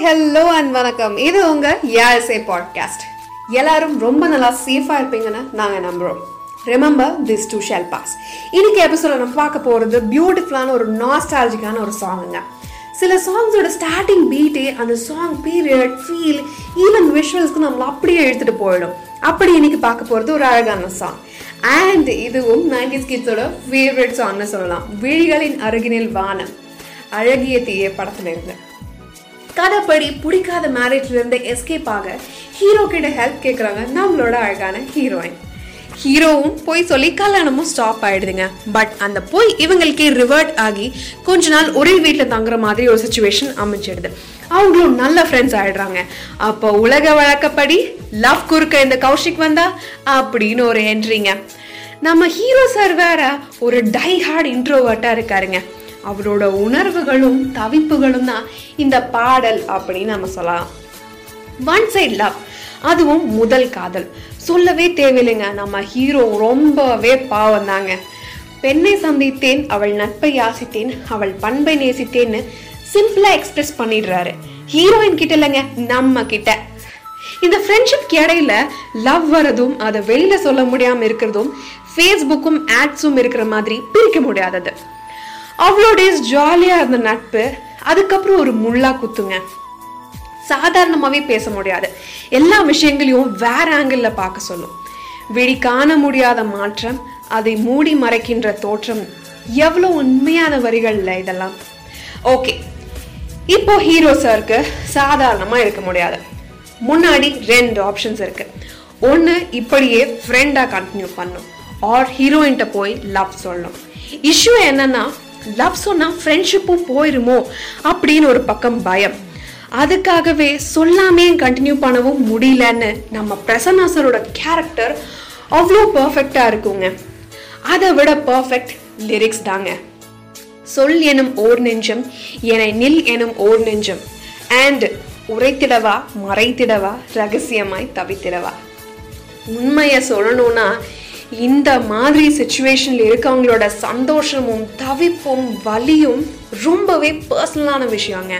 Hello and வணக்கம். இது உங்க யாழ்சை பாட்காஸ்ட் எல்லாரும் ரொம்ப நல்லா சேஃபா இருப்பீங்கன்னு நாங்க நம்புறோம். Remember this too shall pass இன்னைக்கு எபிசோட நம்ம பார்க்க போறது பியூட்டிஃபுல்லான ஒரு நாஸ்டாலஜிக்கான ஒரு சாங்குங்க சில சாங்ஸோட ஸ்டார்டிங் பீட்டே அந்த சாங் பீரியட் ஃபீல் ஈவன் விஷுவல்ஸ்க்கு நம்மள அப்படியே எடுத்துட்டு போயிடும். அப்படி இன்னைக்கு பார்க்க போறது ஒரு அழகான சாங் அண்ட் இதுவும் நைன்டிஸ் கிட்ஸோட ஃபேவரட் சாங்னு சொல்லலாம். விழிகளின் அருகினில் வானம். அழகிய தீய படத்துல இருந்து கதைப்படி பிடிக்காத மேரேஜ்ல இருந்து எஸ்கேப் ஆக ஹீரோ கிட்ட ஹெல்ப் கேட்குறாங்க நம்மளோட அழகான ஹீரோயின் ஹீரோவும் போய் சொல்லி கல்யாணமும் ஸ்டாப் ஆயிடுதுங்க. பட் அந்த போய் இவங்களுக்கே ரிவர்ட் ஆகி கொஞ்ச நாள் ஒரே வீட்டில் தங்குற மாதிரி ஒரு சுச்சுவேஷன் அமைச்சிடுது அவங்களும் நல்ல ஃப்ரெண்ட்ஸ் ஆயிடுறாங்க. அப்போ உலக வழக்கப்படி லவ் குறுக்க இந்த கௌஷிக் வந்தா அப்படின்னு ஒரு என்ட்ரிங்க நம்ம ஹீரோ சார் வேற ஒரு டை ஹார்ட் இன்ட்ரோவர்ட்டா இருக்காருங்க. அவரோட உணர்வுகளும் தவிப்புகளும் தான் இந்த பாடல் அப்படின்னு நம்ம சொல்லலாம். ஒன் சைட் லவ் அதுவும் முதல் காதல். சொல்லவே தேவையில்லைங்க நம்ம ஹீரோ ரொம்பவே பாவம் தாங்க. பெண்ணை சந்தித்தேன் அவள் நட்பை யாசித்தேன் அவள் பண்பை நேசித்தேன்னு சிம்பிளா எக்ஸ்பிரஸ் பண்ணிடுறாரு. ஹீரோயின் கிட்ட இல்லைங்க நம்ம கிட்ட. இந்த ஃப்ரெண்ட்ஷிப்க்கு இடையில லவ் வரதும் அதை வெளியில சொல்ல முடியாம இருக்கிறதும் ஃபேஸ்புக்கும் ஆட்ஸும் இருக்கிற மாதிரி பிரிக்க முடியாதது. அவ்வளோ டேஸ் ஜாலியாக இருந்த நட்பு அதுக்கப்புறம் ஒரு முள்ளா குத்துங்க. சாதாரணமாகவே பேச முடியாது. எல்லா விஷயங்களையும் வேற ஆங்கிளில் பார்க்க சொல்லும். வெளி காண முடியாத மாற்றம் அதை மூடி மறைக்கின்ற தோற்றம் எவ்வளோ உண்மையான வரிகள்ல இதெல்லாம். ஓகே இப்போ ஹீரோ சாருக்கு சாதாரணமாக இருக்க முடியாது. முன்னாடி ரெண்டு ஆப்ஷன்ஸ் இருக்கு. ஒன்று இப்படியே ஃப்ரெண்டாக கண்டினியூ பண்ணும். ஆர் ஹீரோயின்கிட்ட போய் லவ் சொல்லணும் இஷ்யூ என்னன்னா லவ் சொன்னால் ஃப்ரெண்ட்ஷிப்பும் போயிருமோ அப்படின்னு ஒரு பக்கம் பயம். அதுக்காகவே சொல்லாமே கண்டினியூ பண்ணவும் முடியலன்னு நம்ம பிரசன்னாசரோட கேரக்டர் அவ்வளோ பர்ஃபெக்டாக இருக்குங்க. அதை விட பர்ஃபெக்ட் லிரிக்ஸ் தாங்க. சொல் எனும் ஓர் நெஞ்சம் என நில் எனும் ஓர் நெஞ்சம் அண்ட் உரைத்திடவா மறைத்திடவா ரகசியமாய் தவித்திடவா. உண்மையை சொல்லணும்னா இந்த மாதிரி சுச்சுவேஷனில் இருக்கவங்களோட சந்தோஷமும் தவிப்பும் வலியும் ரொம்பவே பர்சனலான விஷயங்க.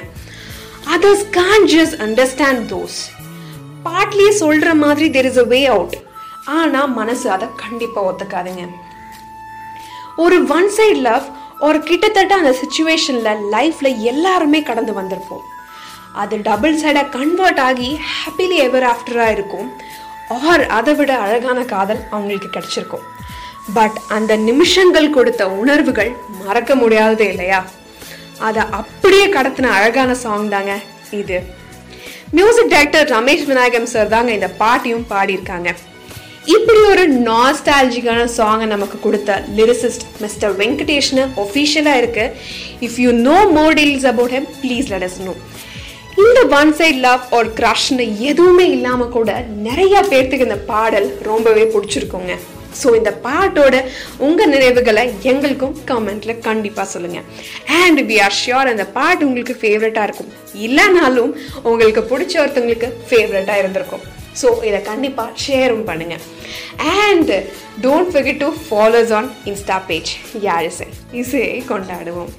Others can just understand those பாட்லியே சொல்ற மாதிரி there is a way out ஆனால் மனசு அதை கண்டிப்பாக ஒத்துக்காதுங்க. ஒரு ஒன் சைட் லவ் ஒரு கிட்டத்தட்ட அந்த சுச்சுவேஷனில் லைஃப்பில் எல்லாருமே கடந்து வந்திருப்போம். அது டபுள் சைடாக கன்வெர்ட் ஆகி ஹாப்பிலி எவர் ஆஃப்டராக இருக்கும். ஆர் அதை விட அழகான காதல் அவங்களுக்கு கிடைச்சிருக்கும். பட் அந்த நிமிஷங்கள் கொடுத்த உணர்வுகள் மறக்க முடியாதது இல்லையா? அதை அப்படியே கடத்தின அழகான சாங் தாங்க இது. Music director Ramesh Vinayagam sir தாங்க இந்த பாட்டையும் பாடியிருக்காங்க. இப்படி ஒரு நாஸ்டாலஜிக்கான சாங்கை நமக்கு கொடுத்த லிரிசிஸ்ட் மிஸ்டர் வெங்கடேஷ்னு ஒஃபிஷியலாக இருக்கு. If you know more deals about him please let us know இந்த ஒன் சைட் லவ் ஒரு க்ரஷ்னு எதுவுமே இல்லாமல் கூட நிறைய பேர்த்துக்கு இந்த பாடல் ரொம்பவே பிடிச்சிருக்குங்க. ஸோ இந்த பாட்டோட உங்கள் நினைவுகளை எங்களுக்கும் கமெண்ட்டில் கண்டிப்பாக சொல்லுங்கள் அண்ட் வி ஆர் ஷியோர் அந்த பாட்டு உங்களுக்கு ஃபேவரட்டாக இருக்கும். இல்லைனாலும் உங்களுக்கு பிடிச்ச ஒருத்தவங்களுக்கு ஃபேவரட்டாக இருந்திருக்கும். ஸோ இதை கண்டிப்பாக ஷேரும் பண்ணுங்கள் and don't forget to follow us on insta page யார் இசை? இசையை கொண்டாடுவோம்.